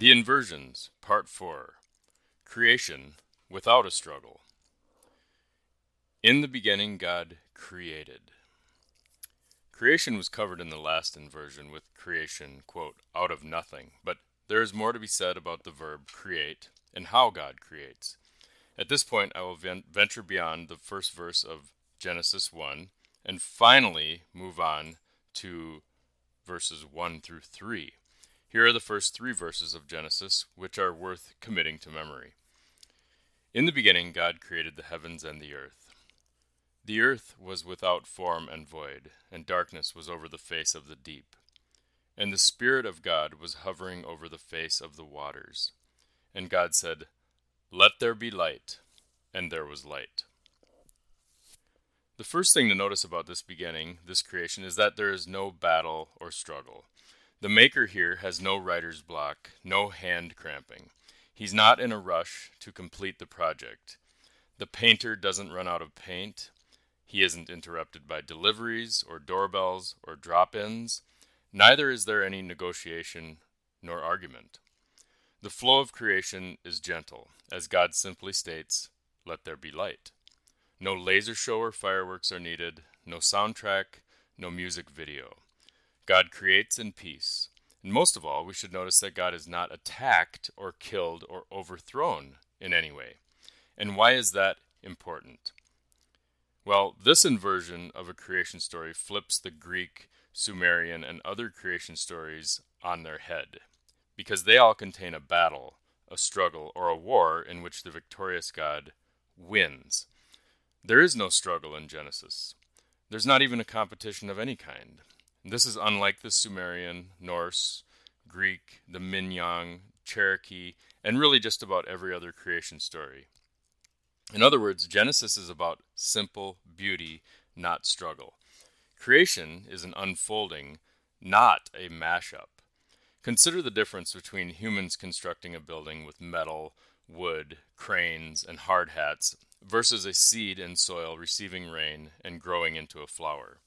The Inversions, Part 4 Creation Without a Struggle. In the beginning, God created. Creation was covered in the last inversion with creation, quote, out of nothing, but there is more to be said about the verb create and how God creates. At this point, I will venture beyond the first verse of Genesis 1 and finally move on to verses 1 through 3. Here are the first three verses of Genesis, which are worth committing to memory. In the beginning, God created the heavens and the earth. The earth was without form and void, and darkness was over the face of the deep. And the Spirit of God was hovering over the face of the waters. And God said, Let there be light. And there was light. The first thing to notice about this beginning, this creation, is that there is no battle or struggle. The maker here has no writer's block, no hand cramping. He's not in a rush to complete the project. The painter doesn't run out of paint. He isn't interrupted by deliveries or doorbells or drop ins. Neither is there any negotiation nor argument. The flow of creation is gentle, as God simply states, Let there be light. No laser show or fireworks are needed, no soundtrack, no music video. God creates in peace. And most of all, we should notice that God is not attacked or killed or overthrown in any way. And why is that important? Well, this inversion of a creation story flips the Greek, Sumerian, and other creation stories on their head because they all contain a battle, a struggle, or a war in which the victorious God wins. There is no struggle in Genesis. There's not even a competition of any kind. This is unlike the Sumerian, Norse, Greek, the Minyang, Cherokee, and really just about every other creation story. In other words, Genesis is about simple beauty, not struggle. Creation is an unfolding, not a mashup. Consider the difference between humans constructing a building with metal, wood, cranes, and hard hats versus a seed in soil receiving rain and growing into a flower.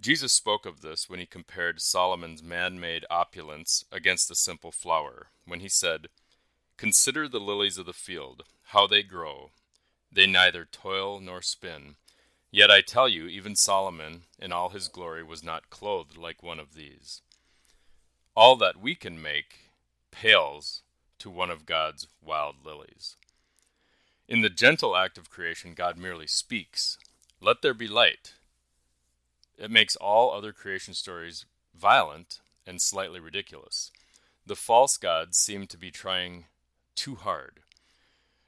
Jesus spoke of this when he compared Solomon's man made opulence against the simple flower, when he said, Consider the lilies of the field, how they grow. They neither toil nor spin. Yet I tell you, even Solomon in all his glory was not clothed like one of these all that we can make pales to one of God's wild lilies. In the gentle act of creation, God merely speaks, Let there be light. It makes all other creation stories violent and slightly ridiculous. The false gods seem to be trying too hard.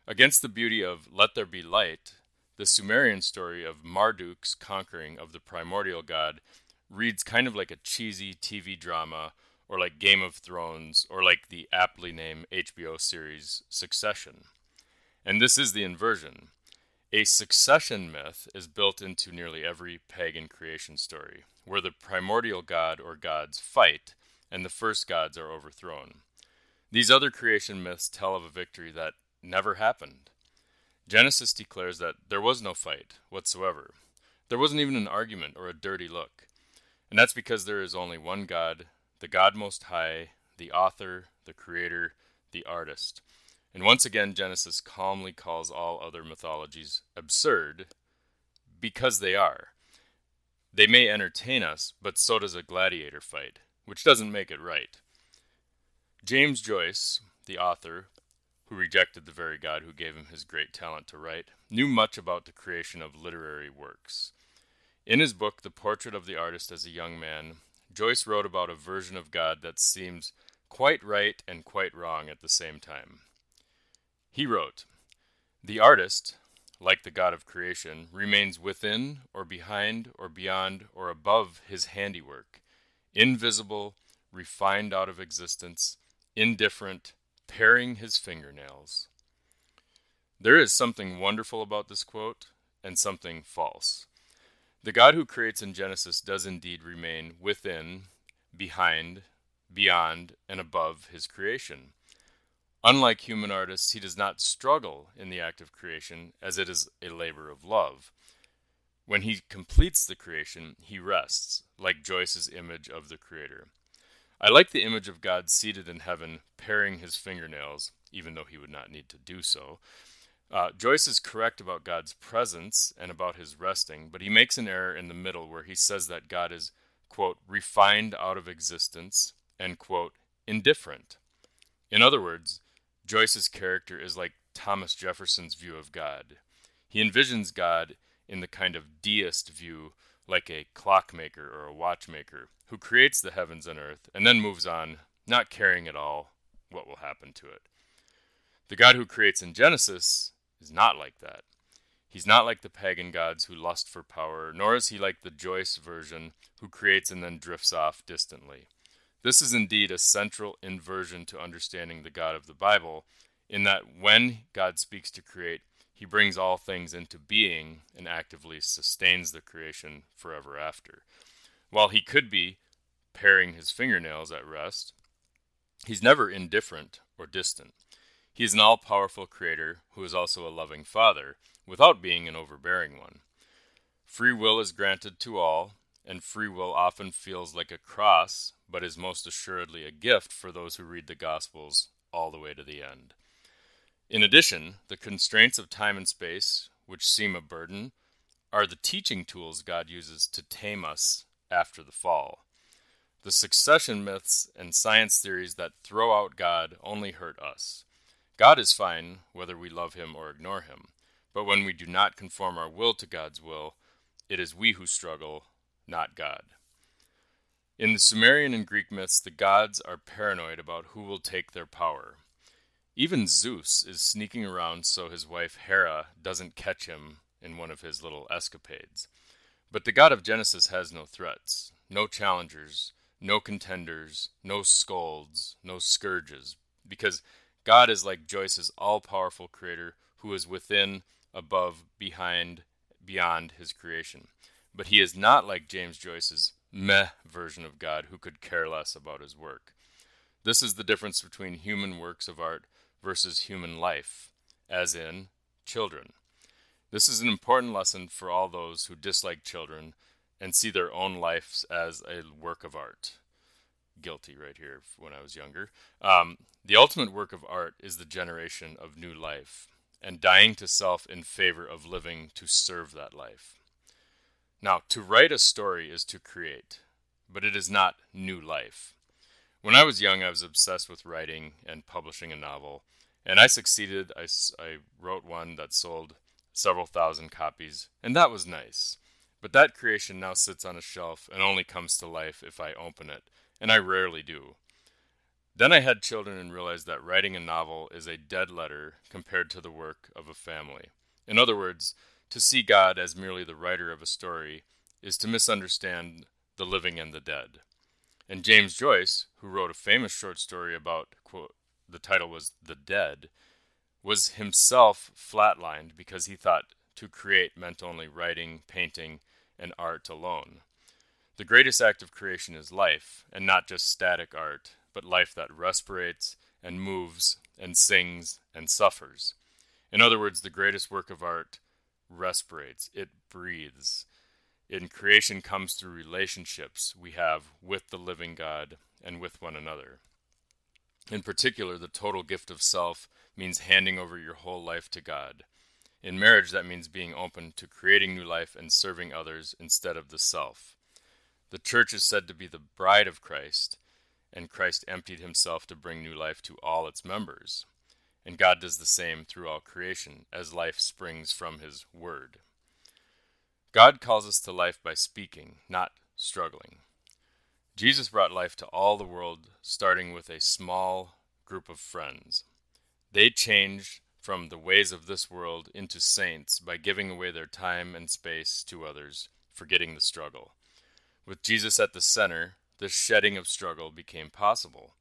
Against the beauty of Let there be light, the Sumerian story of Marduk's conquering of the primordial god reads kind of like a cheesy TV drama or like Game of Thrones, or like the aptly named HBO series Succession. And this is the inversion. A succession myth is built into nearly every pagan creation story, where the primordial god or gods fight and the first gods are overthrown. These other creation myths tell of a victory that never happened. Genesis declares that there was no fight whatsoever. There wasn't even an argument or a dirty look. And that's because there is only one God the God Most High, the author, the creator, the artist. And once again, Genesis calmly calls all other mythologies absurd because they are. They may entertain us, but so does a gladiator fight, which doesn't make it right. James Joyce, the author, who rejected the very God who gave him his great talent to write, knew much about the creation of literary works. In his book, The Portrait of the Artist as a Young Man, Joyce wrote about a version of God that seems quite right and quite wrong at the same time. He wrote, The artist, like the God of creation, remains within or behind or beyond or above his handiwork, invisible, refined out of existence, indifferent, paring his fingernails. There is something wonderful about this quote and something false. The God who creates in Genesis does indeed remain within, behind, beyond, and above his creation. Unlike human artists, he does not struggle in the act of creation as it is a labor of love. When he completes the creation, he rests, like Joyce's image of the Creator. I like the image of God seated in heaven, paring his fingernails, even though he would not need to do so. Uh, Joyce is correct about God's presence and about his resting, but he makes an error in the middle where he says that God is, quote, refined out of existence, and, quote, indifferent. In other words, Joyce's character is like Thomas Jefferson's view of God. He envisions God in the kind of deist view, like a clockmaker or a watchmaker, who creates the heavens and earth and then moves on, not caring at all what will happen to it. The God who creates in Genesis is not like that. He's not like the pagan gods who lust for power, nor is he like the Joyce version who creates and then drifts off distantly. This is indeed a central inversion to understanding the God of the Bible, in that when God speaks to create, he brings all things into being and actively sustains the creation forever after. While he could be paring his fingernails at rest, he's never indifferent or distant. He is an all powerful creator who is also a loving father, without being an overbearing one. Free will is granted to all, and free will often feels like a cross, but is most assuredly a gift for those who read the Gospels all the way to the end. In addition, the constraints of time and space, which seem a burden, are the teaching tools God uses to tame us after the fall. The succession myths and science theories that throw out God only hurt us. God is fine whether we love him or ignore him, but when we do not conform our will to God's will, it is we who struggle, not God. In the Sumerian and Greek myths, the gods are paranoid about who will take their power. Even Zeus is sneaking around so his wife Hera doesn't catch him in one of his little escapades. But the God of Genesis has no threats, no challengers, no contenders, no scolds, no scourges, because God is like Joyce's all powerful creator who is within, above, behind, beyond his creation. But he is not like James Joyce's meh version of God who could care less about his work. This is the difference between human works of art versus human life, as in children. This is an important lesson for all those who dislike children and see their own lives as a work of art. Guilty right here when I was younger. Um, the ultimate work of art is the generation of new life and dying to self in favor of living to serve that life. Now, to write a story is to create, but it is not new life. When I was young, I was obsessed with writing and publishing a novel, and I succeeded. I, I wrote one that sold several thousand copies, and that was nice. But that creation now sits on a shelf and only comes to life if I open it, and I rarely do. Then I had children and realized that writing a novel is a dead letter compared to the work of a family. In other words, to see God as merely the writer of a story is to misunderstand the living and the dead. And James Joyce, who wrote a famous short story about, quote, the title was The Dead, was himself flatlined because he thought to create meant only writing, painting, and art alone. The greatest act of creation is life, and not just static art, but life that respirates and moves and sings and suffers. In other words, the greatest work of art respirates, it breathes. In creation comes through relationships we have with the living God and with one another. In particular, the total gift of self means handing over your whole life to God. In marriage, that means being open to creating new life and serving others instead of the self. The church is said to be the bride of Christ, and Christ emptied himself to bring new life to all its members. And God does the same through all creation, as life springs from his word. God calls us to life by speaking, not struggling. Jesus brought life to all the world, starting with a small group of friends. They changed from the ways of this world into saints by giving away their time and space to others, forgetting the struggle. With Jesus at the center, this shedding of struggle became possible.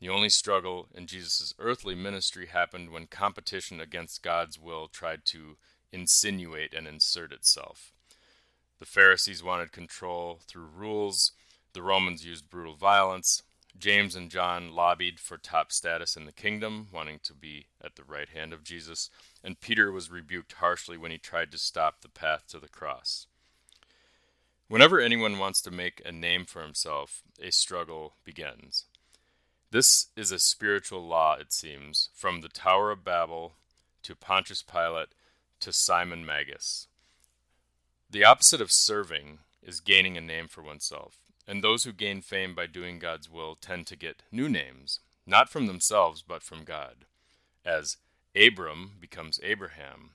The only struggle in Jesus' earthly ministry happened when competition against God's will tried to insinuate and insert itself. The Pharisees wanted control through rules, the Romans used brutal violence, James and John lobbied for top status in the kingdom, wanting to be at the right hand of Jesus, and Peter was rebuked harshly when he tried to stop the path to the cross. Whenever anyone wants to make a name for himself, a struggle begins. This is a spiritual law, it seems, from the Tower of Babel to Pontius Pilate to Simon Magus. The opposite of serving is gaining a name for oneself, and those who gain fame by doing God's will tend to get new names, not from themselves but from God, as Abram becomes Abraham,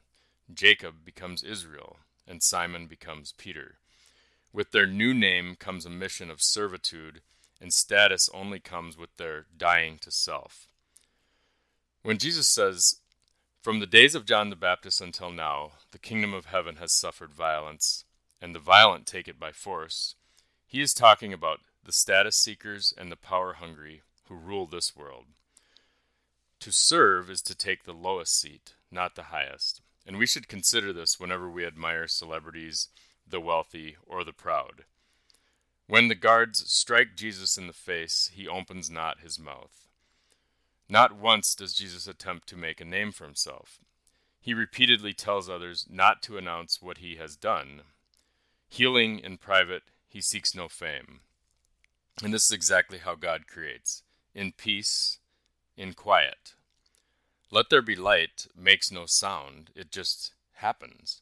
Jacob becomes Israel, and Simon becomes Peter. With their new name comes a mission of servitude, and status only comes with their dying to self. When Jesus says, From the days of John the Baptist until now, the kingdom of heaven has suffered violence, and the violent take it by force, he is talking about the status seekers and the power hungry who rule this world. To serve is to take the lowest seat, not the highest, and we should consider this whenever we admire celebrities the wealthy, or the proud. When the guards strike Jesus in the face, he opens not his mouth. Not once does Jesus attempt to make a name for himself. He repeatedly tells others not to announce what he has done. Healing in private, he seeks no fame. And this is exactly how God creates in peace, in quiet. Let there be light makes no sound, it just happens.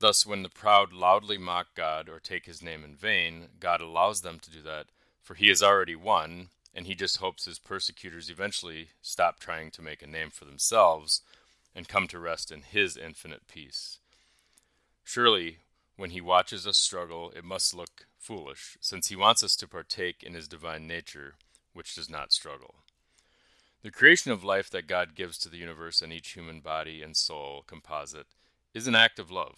Thus, when the proud loudly mock God or take his name in vain, God allows them to do that, for he has already won, and he just hopes his persecutors eventually stop trying to make a name for themselves and come to rest in his infinite peace. Surely, when he watches us struggle, it must look foolish, since he wants us to partake in his divine nature, which does not struggle. The creation of life that God gives to the universe and each human body and soul composite is an act of love.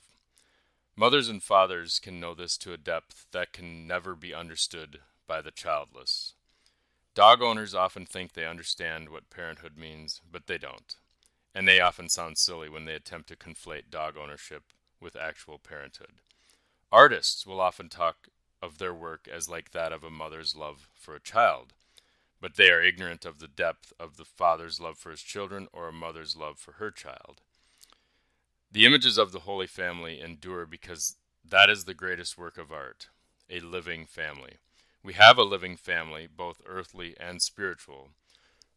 Mothers and fathers can know this to a depth that can never be understood by the childless. Dog owners often think they understand what parenthood means, but they don't. And they often sound silly when they attempt to conflate dog ownership with actual parenthood. Artists will often talk of their work as like that of a mother's love for a child, but they are ignorant of the depth of the father's love for his children or a mother's love for her child. The images of the Holy Family endure because that is the greatest work of art a living family. We have a living family, both earthly and spiritual,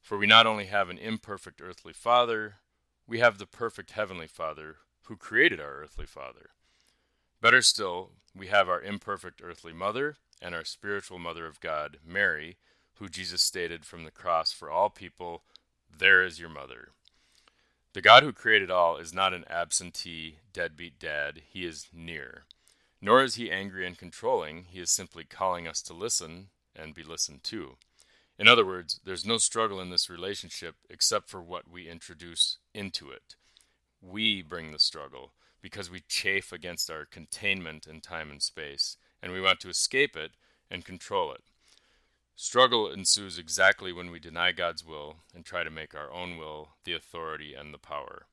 for we not only have an imperfect earthly father, we have the perfect heavenly Father who created our earthly father. Better still, we have our imperfect earthly mother and our spiritual mother of God, Mary, who Jesus stated from the cross for all people, There is your mother. The God who created all is not an absentee, deadbeat dad. He is near. Nor is he angry and controlling. He is simply calling us to listen and be listened to. In other words, there's no struggle in this relationship except for what we introduce into it. We bring the struggle because we chafe against our containment in time and space, and we want to escape it and control it. Struggle ensues exactly when we deny God's will and try to make our own will the authority and the power.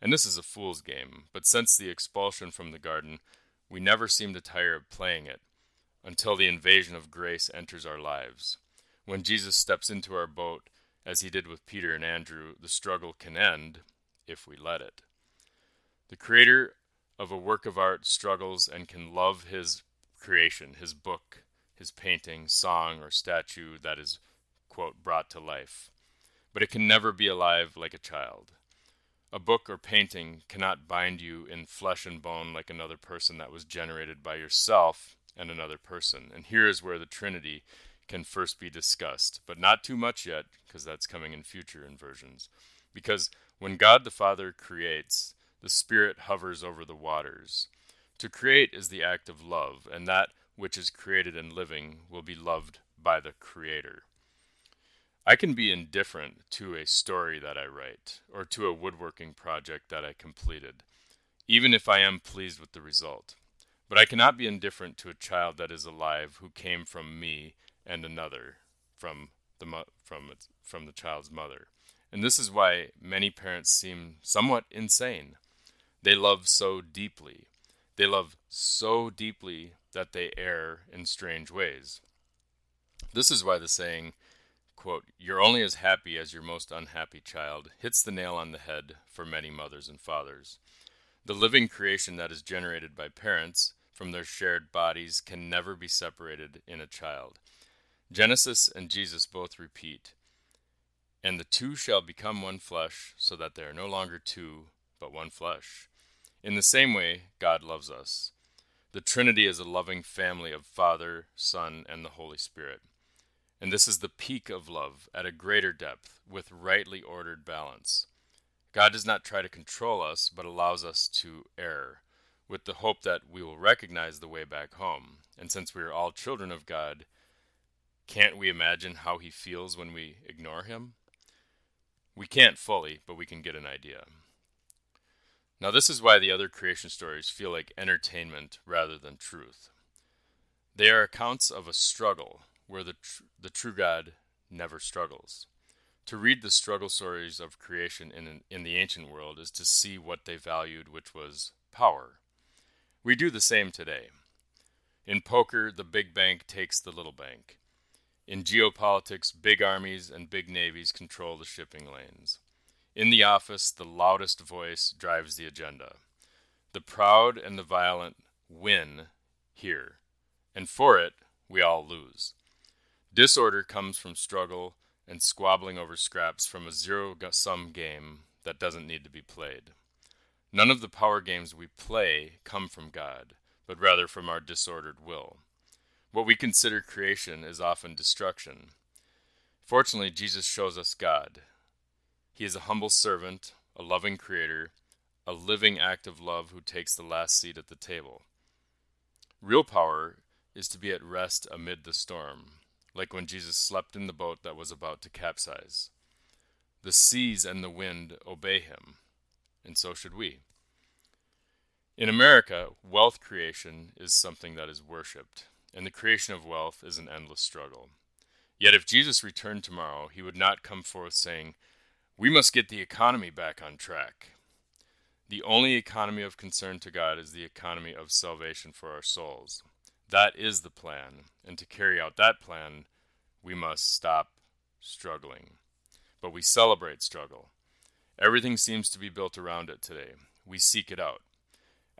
And this is a fool's game, but since the expulsion from the garden, we never seem to tire of playing it until the invasion of grace enters our lives. When Jesus steps into our boat, as he did with Peter and Andrew, the struggle can end if we let it. The creator of a work of art struggles and can love his creation, his book, his painting, song, or statue that is, quote, brought to life. But it can never be alive like a child. A book or painting cannot bind you in flesh and bone like another person that was generated by yourself and another person. And here is where the Trinity can first be discussed, but not too much yet, because that's coming in future inversions. Because when God the Father creates, the Spirit hovers over the waters. To create is the act of love, and that which is created and living will be loved by the Creator. I can be indifferent to a story that I write or to a woodworking project that I completed, even if I am pleased with the result. But I cannot be indifferent to a child that is alive who came from me and another from the mo- from its, from the child's mother. And this is why many parents seem somewhat insane. They love so deeply. They love so deeply that they err in strange ways. This is why the saying, quote, You're only as happy as your most unhappy child, hits the nail on the head for many mothers and fathers. The living creation that is generated by parents from their shared bodies can never be separated in a child. Genesis and Jesus both repeat, and the two shall become one flesh, so that they are no longer two, but one flesh. In the same way, God loves us. The Trinity is a loving family of Father, Son, and the Holy Spirit. And this is the peak of love at a greater depth, with rightly ordered balance. God does not try to control us, but allows us to err, with the hope that we will recognize the way back home. And since we are all children of God, can't we imagine how He feels when we ignore Him? We can't fully, but we can get an idea. Now, this is why the other creation stories feel like entertainment rather than truth. They are accounts of a struggle where the, tr- the true God never struggles. To read the struggle stories of creation in, in the ancient world is to see what they valued, which was power. We do the same today. In poker, the big bank takes the little bank. In geopolitics, big armies and big navies control the shipping lanes. In the office, the loudest voice drives the agenda. The proud and the violent win here, and for it, we all lose. Disorder comes from struggle and squabbling over scraps from a zero sum game that doesn't need to be played. None of the power games we play come from God, but rather from our disordered will. What we consider creation is often destruction. Fortunately, Jesus shows us God. He is a humble servant, a loving creator, a living act of love who takes the last seat at the table. Real power is to be at rest amid the storm, like when Jesus slept in the boat that was about to capsize. The seas and the wind obey him, and so should we. In America, wealth creation is something that is worshipped and the creation of wealth is an endless struggle. Yet if Jesus returned tomorrow, he would not come forth saying, We must get the economy back on track. The only economy of concern to God is the economy of salvation for our souls. That is the plan, and to carry out that plan, we must stop struggling. But we celebrate struggle. Everything seems to be built around it today. We seek it out.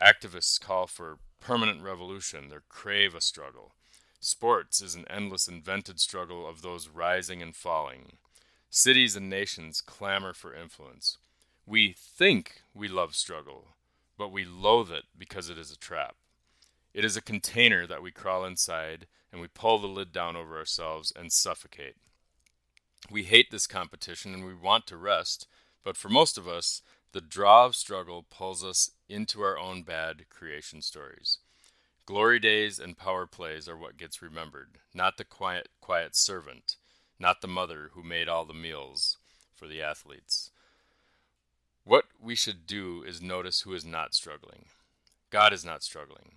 Activists call for permanent revolution, they crave a struggle. Sports is an endless invented struggle of those rising and falling. Cities and nations clamor for influence. We think we love struggle, but we loathe it because it is a trap. It is a container that we crawl inside and we pull the lid down over ourselves and suffocate. We hate this competition and we want to rest, but for most of us, the draw of struggle pulls us into our own bad creation stories. Glory days and power plays are what gets remembered, not the quiet, quiet servant, not the mother who made all the meals for the athletes. What we should do is notice who is not struggling. God is not struggling.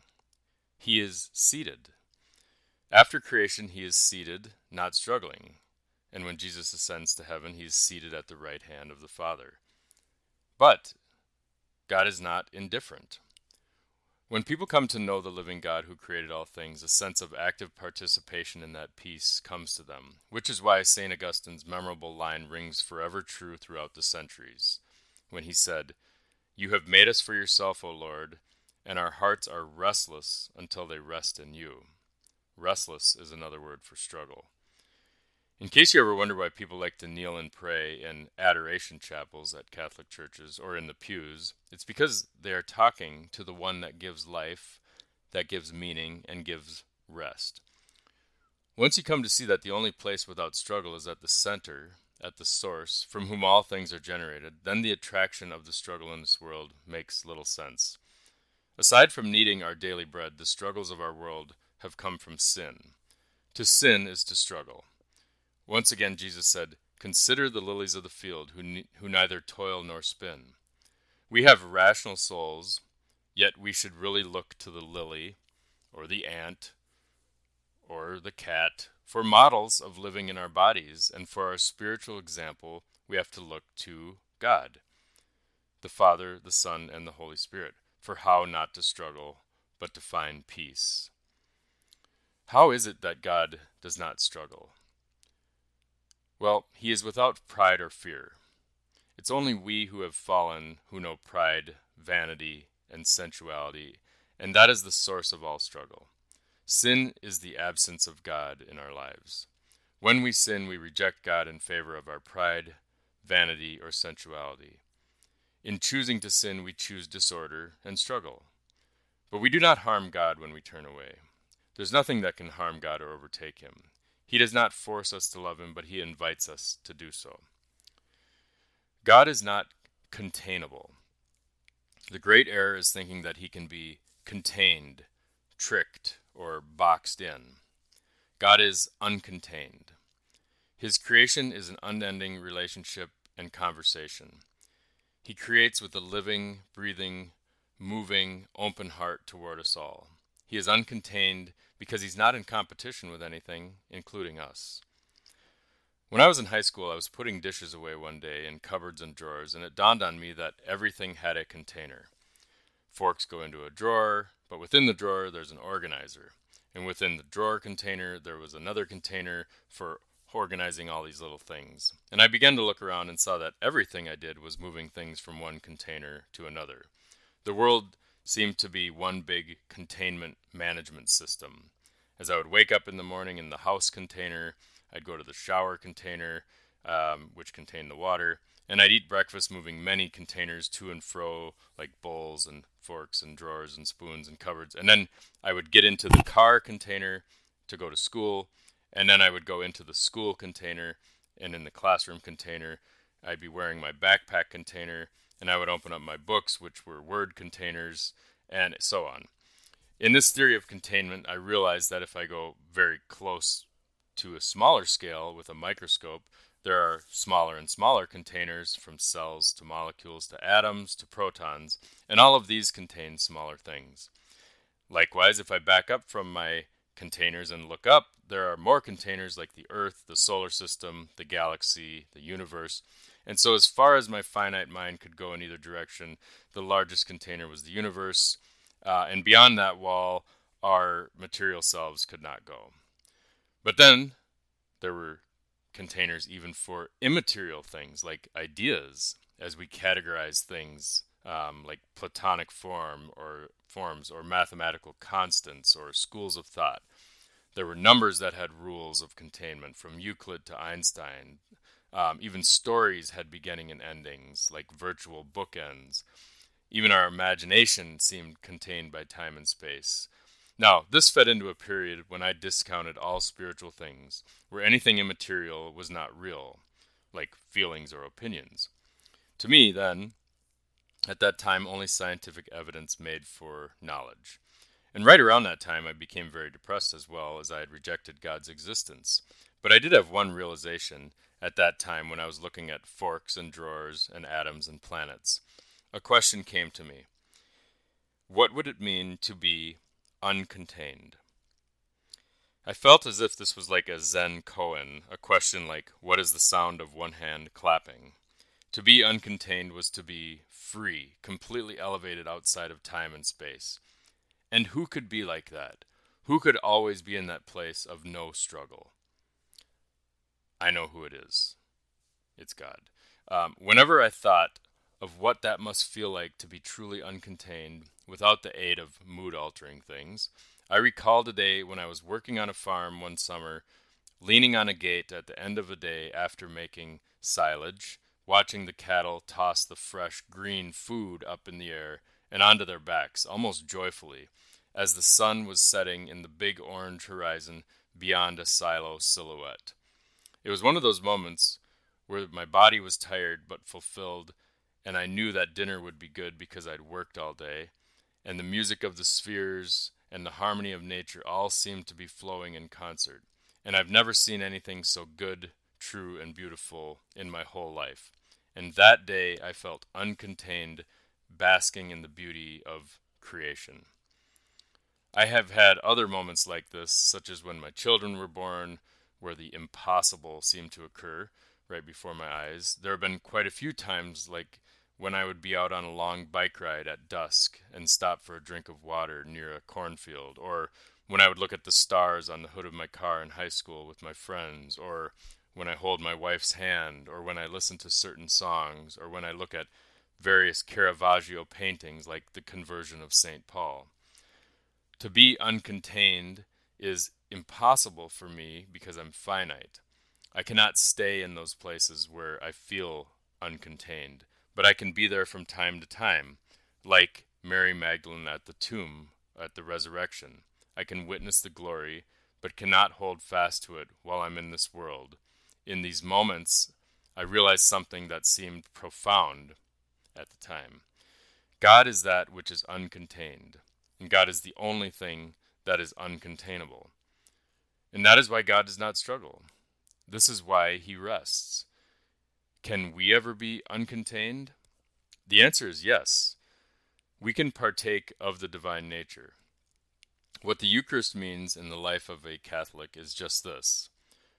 He is seated. After creation, he is seated, not struggling. And when Jesus ascends to heaven, he is seated at the right hand of the Father. But God is not indifferent. When people come to know the living God who created all things, a sense of active participation in that peace comes to them, which is why St. Augustine's memorable line rings forever true throughout the centuries, when he said, You have made us for yourself, O Lord, and our hearts are restless until they rest in you. Restless is another word for struggle. In case you ever wonder why people like to kneel and pray in adoration chapels at Catholic churches or in the pews, it's because they are talking to the one that gives life, that gives meaning, and gives rest. Once you come to see that the only place without struggle is at the center, at the source, from whom all things are generated, then the attraction of the struggle in this world makes little sense. Aside from needing our daily bread, the struggles of our world have come from sin. To sin is to struggle. Once again, Jesus said, Consider the lilies of the field, who, ne- who neither toil nor spin. We have rational souls, yet we should really look to the lily, or the ant, or the cat, for models of living in our bodies, and for our spiritual example, we have to look to God, the Father, the Son, and the Holy Spirit, for how not to struggle, but to find peace. How is it that God does not struggle? Well, he is without pride or fear. It's only we who have fallen who know pride, vanity, and sensuality, and that is the source of all struggle. Sin is the absence of God in our lives. When we sin, we reject God in favor of our pride, vanity, or sensuality. In choosing to sin, we choose disorder and struggle. But we do not harm God when we turn away. There's nothing that can harm God or overtake him. He does not force us to love him, but he invites us to do so. God is not containable. The great error is thinking that he can be contained, tricked, or boxed in. God is uncontained. His creation is an unending relationship and conversation. He creates with a living, breathing, moving, open heart toward us all. He is uncontained because he's not in competition with anything, including us. When I was in high school, I was putting dishes away one day in cupboards and drawers, and it dawned on me that everything had a container. Forks go into a drawer, but within the drawer there's an organizer. And within the drawer container, there was another container for organizing all these little things. And I began to look around and saw that everything I did was moving things from one container to another. The world seemed to be one big containment management system. As I would wake up in the morning in the house container, I'd go to the shower container, um, which contained the water, and I'd eat breakfast moving many containers to and fro, like bowls and forks and drawers and spoons and cupboards. And then I would get into the car container to go to school, and then I would go into the school container, and in the classroom container, I'd be wearing my backpack container, and I would open up my books, which were word containers, and so on. In this theory of containment, I realized that if I go very close to a smaller scale with a microscope, there are smaller and smaller containers from cells to molecules to atoms to protons, and all of these contain smaller things. Likewise, if I back up from my containers and look up, there are more containers like the Earth, the solar system, the galaxy, the universe. And so, as far as my finite mind could go in either direction, the largest container was the universe. Uh, and beyond that wall, our material selves could not go. But then there were containers even for immaterial things like ideas, as we categorize things um, like Platonic form or forms or mathematical constants or schools of thought. There were numbers that had rules of containment, from Euclid to Einstein. Um, even stories had beginning and endings, like virtual bookends. Even our imagination seemed contained by time and space. Now, this fed into a period when I discounted all spiritual things, where anything immaterial was not real, like feelings or opinions. To me, then, at that time, only scientific evidence made for knowledge. And right around that time, I became very depressed as well, as I had rejected God's existence. But I did have one realization at that time when I was looking at forks and drawers and atoms and planets. A question came to me What would it mean to be uncontained? I felt as if this was like a Zen koan, a question like, What is the sound of one hand clapping? To be uncontained was to be free, completely elevated outside of time and space. And who could be like that? Who could always be in that place of no struggle? I know who it is. It's God. Um, whenever I thought of what that must feel like to be truly uncontained without the aid of mood altering things, I recalled a day when I was working on a farm one summer, leaning on a gate at the end of a day after making silage, watching the cattle toss the fresh green food up in the air and onto their backs almost joyfully as the sun was setting in the big orange horizon beyond a silo silhouette. It was one of those moments where my body was tired but fulfilled, and I knew that dinner would be good because I'd worked all day, and the music of the spheres and the harmony of nature all seemed to be flowing in concert. And I've never seen anything so good, true, and beautiful in my whole life. And that day I felt uncontained, basking in the beauty of creation. I have had other moments like this, such as when my children were born, where the impossible seemed to occur right before my eyes. There have been quite a few times, like when I would be out on a long bike ride at dusk and stop for a drink of water near a cornfield, or when I would look at the stars on the hood of my car in high school with my friends, or when I hold my wife's hand, or when I listen to certain songs, or when I look at various Caravaggio paintings like The Conversion of St. Paul. To be uncontained is impossible for me because I'm finite. I cannot stay in those places where I feel uncontained, but I can be there from time to time, like Mary Magdalene at the tomb at the resurrection. I can witness the glory, but cannot hold fast to it while I'm in this world. In these moments, I realize something that seemed profound at the time. God is that which is uncontained, and God is the only thing that is uncontainable. And that is why God does not struggle. This is why he rests. Can we ever be uncontained? The answer is yes. We can partake of the divine nature. What the Eucharist means in the life of a Catholic is just this.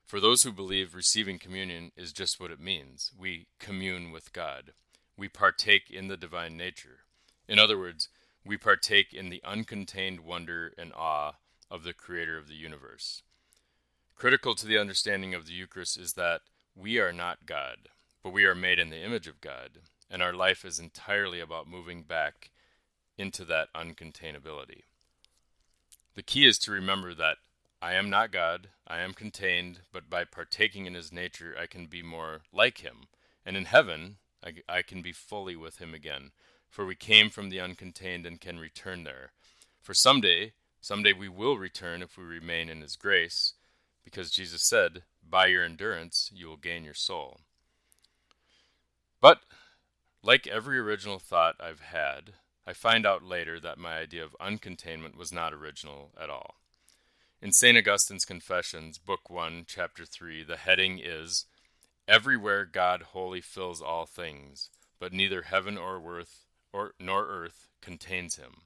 For those who believe receiving communion is just what it means. We commune with God. We partake in the divine nature. In other words, we partake in the uncontained wonder and awe of the Creator of the universe. Critical to the understanding of the Eucharist is that we are not God, but we are made in the image of God, and our life is entirely about moving back into that uncontainability. The key is to remember that I am not God, I am contained, but by partaking in his nature, I can be more like him. And in heaven, I, I can be fully with him again, for we came from the uncontained and can return there. For someday, someday we will return if we remain in his grace, because Jesus said, By your endurance, you will gain your soul. But, like every original thought I've had, I find out later that my idea of uncontainment was not original at all. In St. Augustine's Confessions, Book 1, Chapter 3, the heading is Everywhere God wholly fills all things, but neither heaven or earth or nor earth contains him.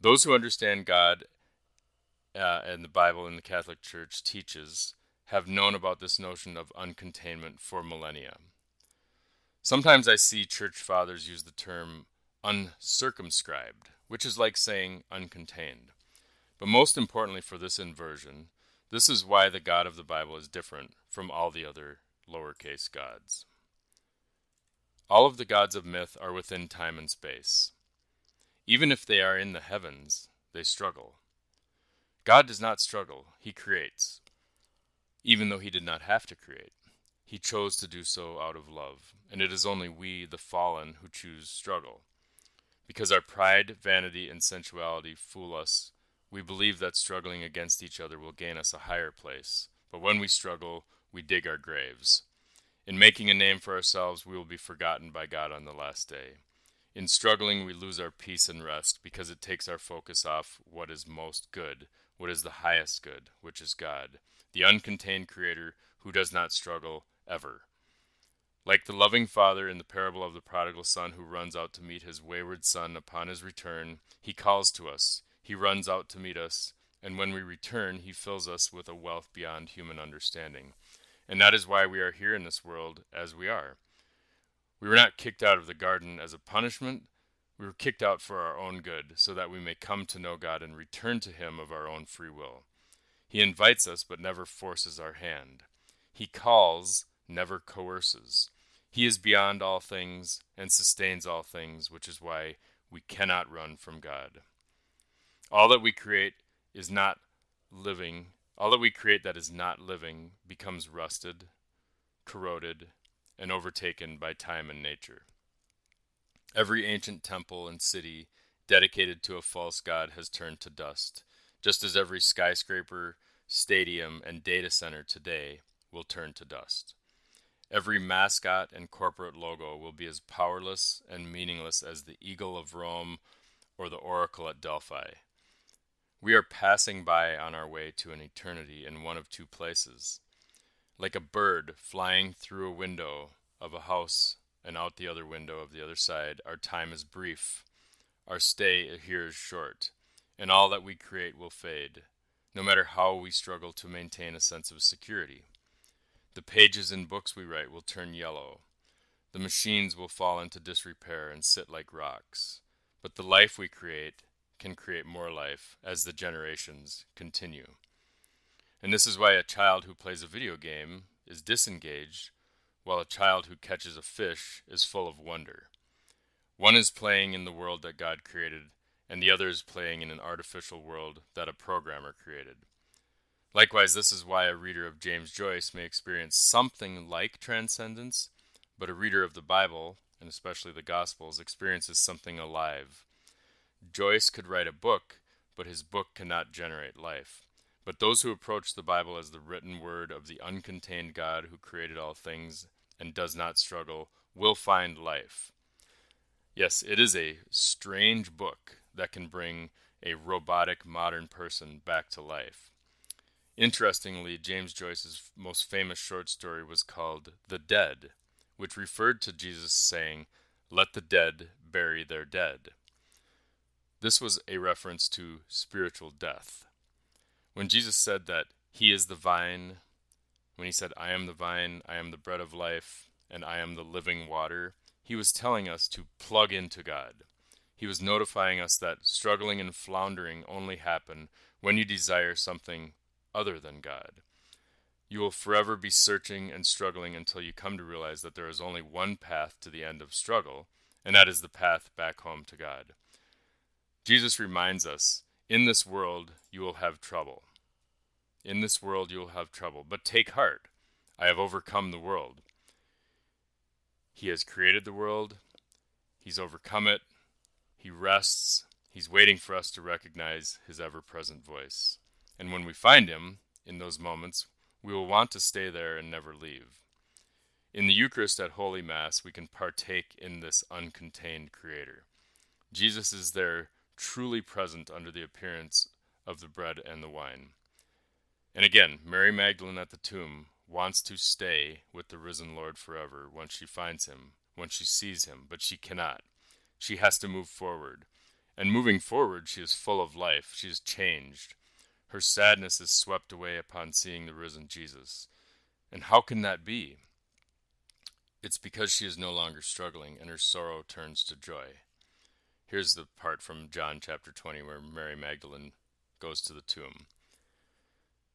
Those who understand God uh, and the Bible and the Catholic Church teaches have known about this notion of uncontainment for millennia. Sometimes I see church fathers use the term uncircumscribed, which is like saying uncontained. But most importantly for this inversion, this is why the God of the Bible is different from all the other lowercase gods. All of the gods of myth are within time and space. Even if they are in the heavens, they struggle. God does not struggle, He creates, even though He did not have to create. He chose to do so out of love, and it is only we, the fallen, who choose struggle. Because our pride, vanity, and sensuality fool us, we believe that struggling against each other will gain us a higher place. But when we struggle, we dig our graves. In making a name for ourselves, we will be forgotten by God on the last day. In struggling, we lose our peace and rest because it takes our focus off what is most good, what is the highest good, which is God, the uncontained Creator who does not struggle ever. Like the loving father in the parable of the prodigal son who runs out to meet his wayward son upon his return, he calls to us, he runs out to meet us, and when we return, he fills us with a wealth beyond human understanding. And that is why we are here in this world as we are. We were not kicked out of the garden as a punishment, we were kicked out for our own good, so that we may come to know God and return to Him of our own free will. He invites us, but never forces our hand. He calls, never coerces. He is beyond all things and sustains all things, which is why we cannot run from God. All that we create is not living, all that we create that is not living becomes rusted, corroded, and overtaken by time and nature. Every ancient temple and city dedicated to a false god has turned to dust, just as every skyscraper, stadium, and data center today will turn to dust. Every mascot and corporate logo will be as powerless and meaningless as the eagle of Rome or the oracle at Delphi. We are passing by on our way to an eternity in one of two places. Like a bird flying through a window of a house and out the other window of the other side, our time is brief. Our stay here is short, and all that we create will fade, no matter how we struggle to maintain a sense of security. The pages in books we write will turn yellow. The machines will fall into disrepair and sit like rocks. But the life we create can create more life as the generations continue. And this is why a child who plays a video game is disengaged, while a child who catches a fish is full of wonder. One is playing in the world that God created, and the other is playing in an artificial world that a programmer created. Likewise, this is why a reader of James Joyce may experience something like transcendence, but a reader of the Bible, and especially the Gospels, experiences something alive. Joyce could write a book, but his book cannot generate life. But those who approach the Bible as the written word of the uncontained God who created all things and does not struggle will find life. Yes, it is a strange book that can bring a robotic modern person back to life. Interestingly, James Joyce's most famous short story was called The Dead, which referred to Jesus saying, Let the dead bury their dead. This was a reference to spiritual death. When Jesus said that He is the vine, when He said, I am the vine, I am the bread of life, and I am the living water, He was telling us to plug into God. He was notifying us that struggling and floundering only happen when you desire something other than God. You will forever be searching and struggling until you come to realize that there is only one path to the end of struggle, and that is the path back home to God. Jesus reminds us in this world you will have trouble. In this world you will have trouble, but take heart. I have overcome the world. He has created the world, He's overcome it, He rests, He's waiting for us to recognize His ever present voice. And when we find Him, in those moments, we will want to stay there and never leave. In the Eucharist at Holy Mass, we can partake in this uncontained Creator. Jesus is there, truly present under the appearance of the bread and the wine. And again, Mary Magdalene at the tomb wants to stay with the risen Lord forever once she finds him, once she sees him, but she cannot. She has to move forward. And moving forward, she is full of life. She is changed. Her sadness is swept away upon seeing the risen Jesus. And how can that be? It's because she is no longer struggling and her sorrow turns to joy. Here's the part from John chapter 20 where Mary Magdalene goes to the tomb.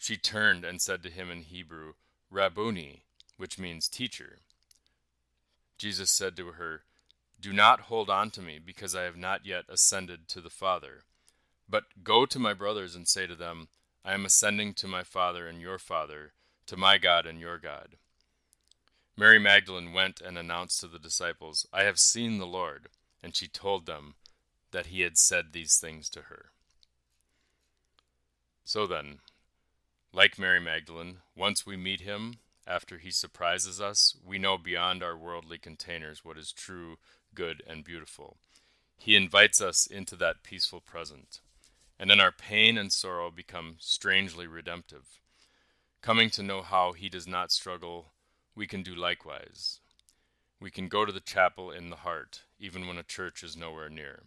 She turned and said to him in Hebrew, Rabboni, which means teacher. Jesus said to her, Do not hold on to me, because I have not yet ascended to the Father. But go to my brothers and say to them, I am ascending to my Father and your Father, to my God and your God. Mary Magdalene went and announced to the disciples, I have seen the Lord, and she told them that he had said these things to her. So then, like Mary Magdalene, once we meet him, after he surprises us, we know beyond our worldly containers what is true, good, and beautiful. He invites us into that peaceful present and then our pain and sorrow become strangely redemptive. Coming to know how he does not struggle, we can do likewise. We can go to the chapel in the heart, even when a church is nowhere near.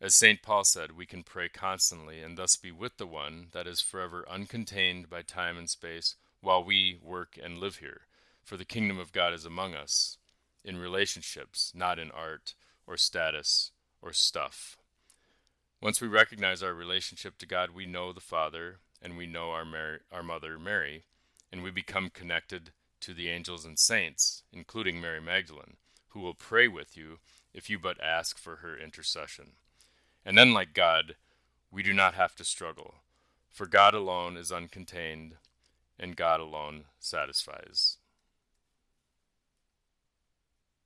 As St. Paul said, we can pray constantly and thus be with the one that is forever uncontained by time and space while we work and live here. For the kingdom of God is among us, in relationships, not in art or status or stuff. Once we recognize our relationship to God, we know the Father and we know our, Mary, our mother Mary, and we become connected to the angels and saints, including Mary Magdalene, who will pray with you if you but ask for her intercession. And then, like God, we do not have to struggle, for God alone is uncontained, and God alone satisfies.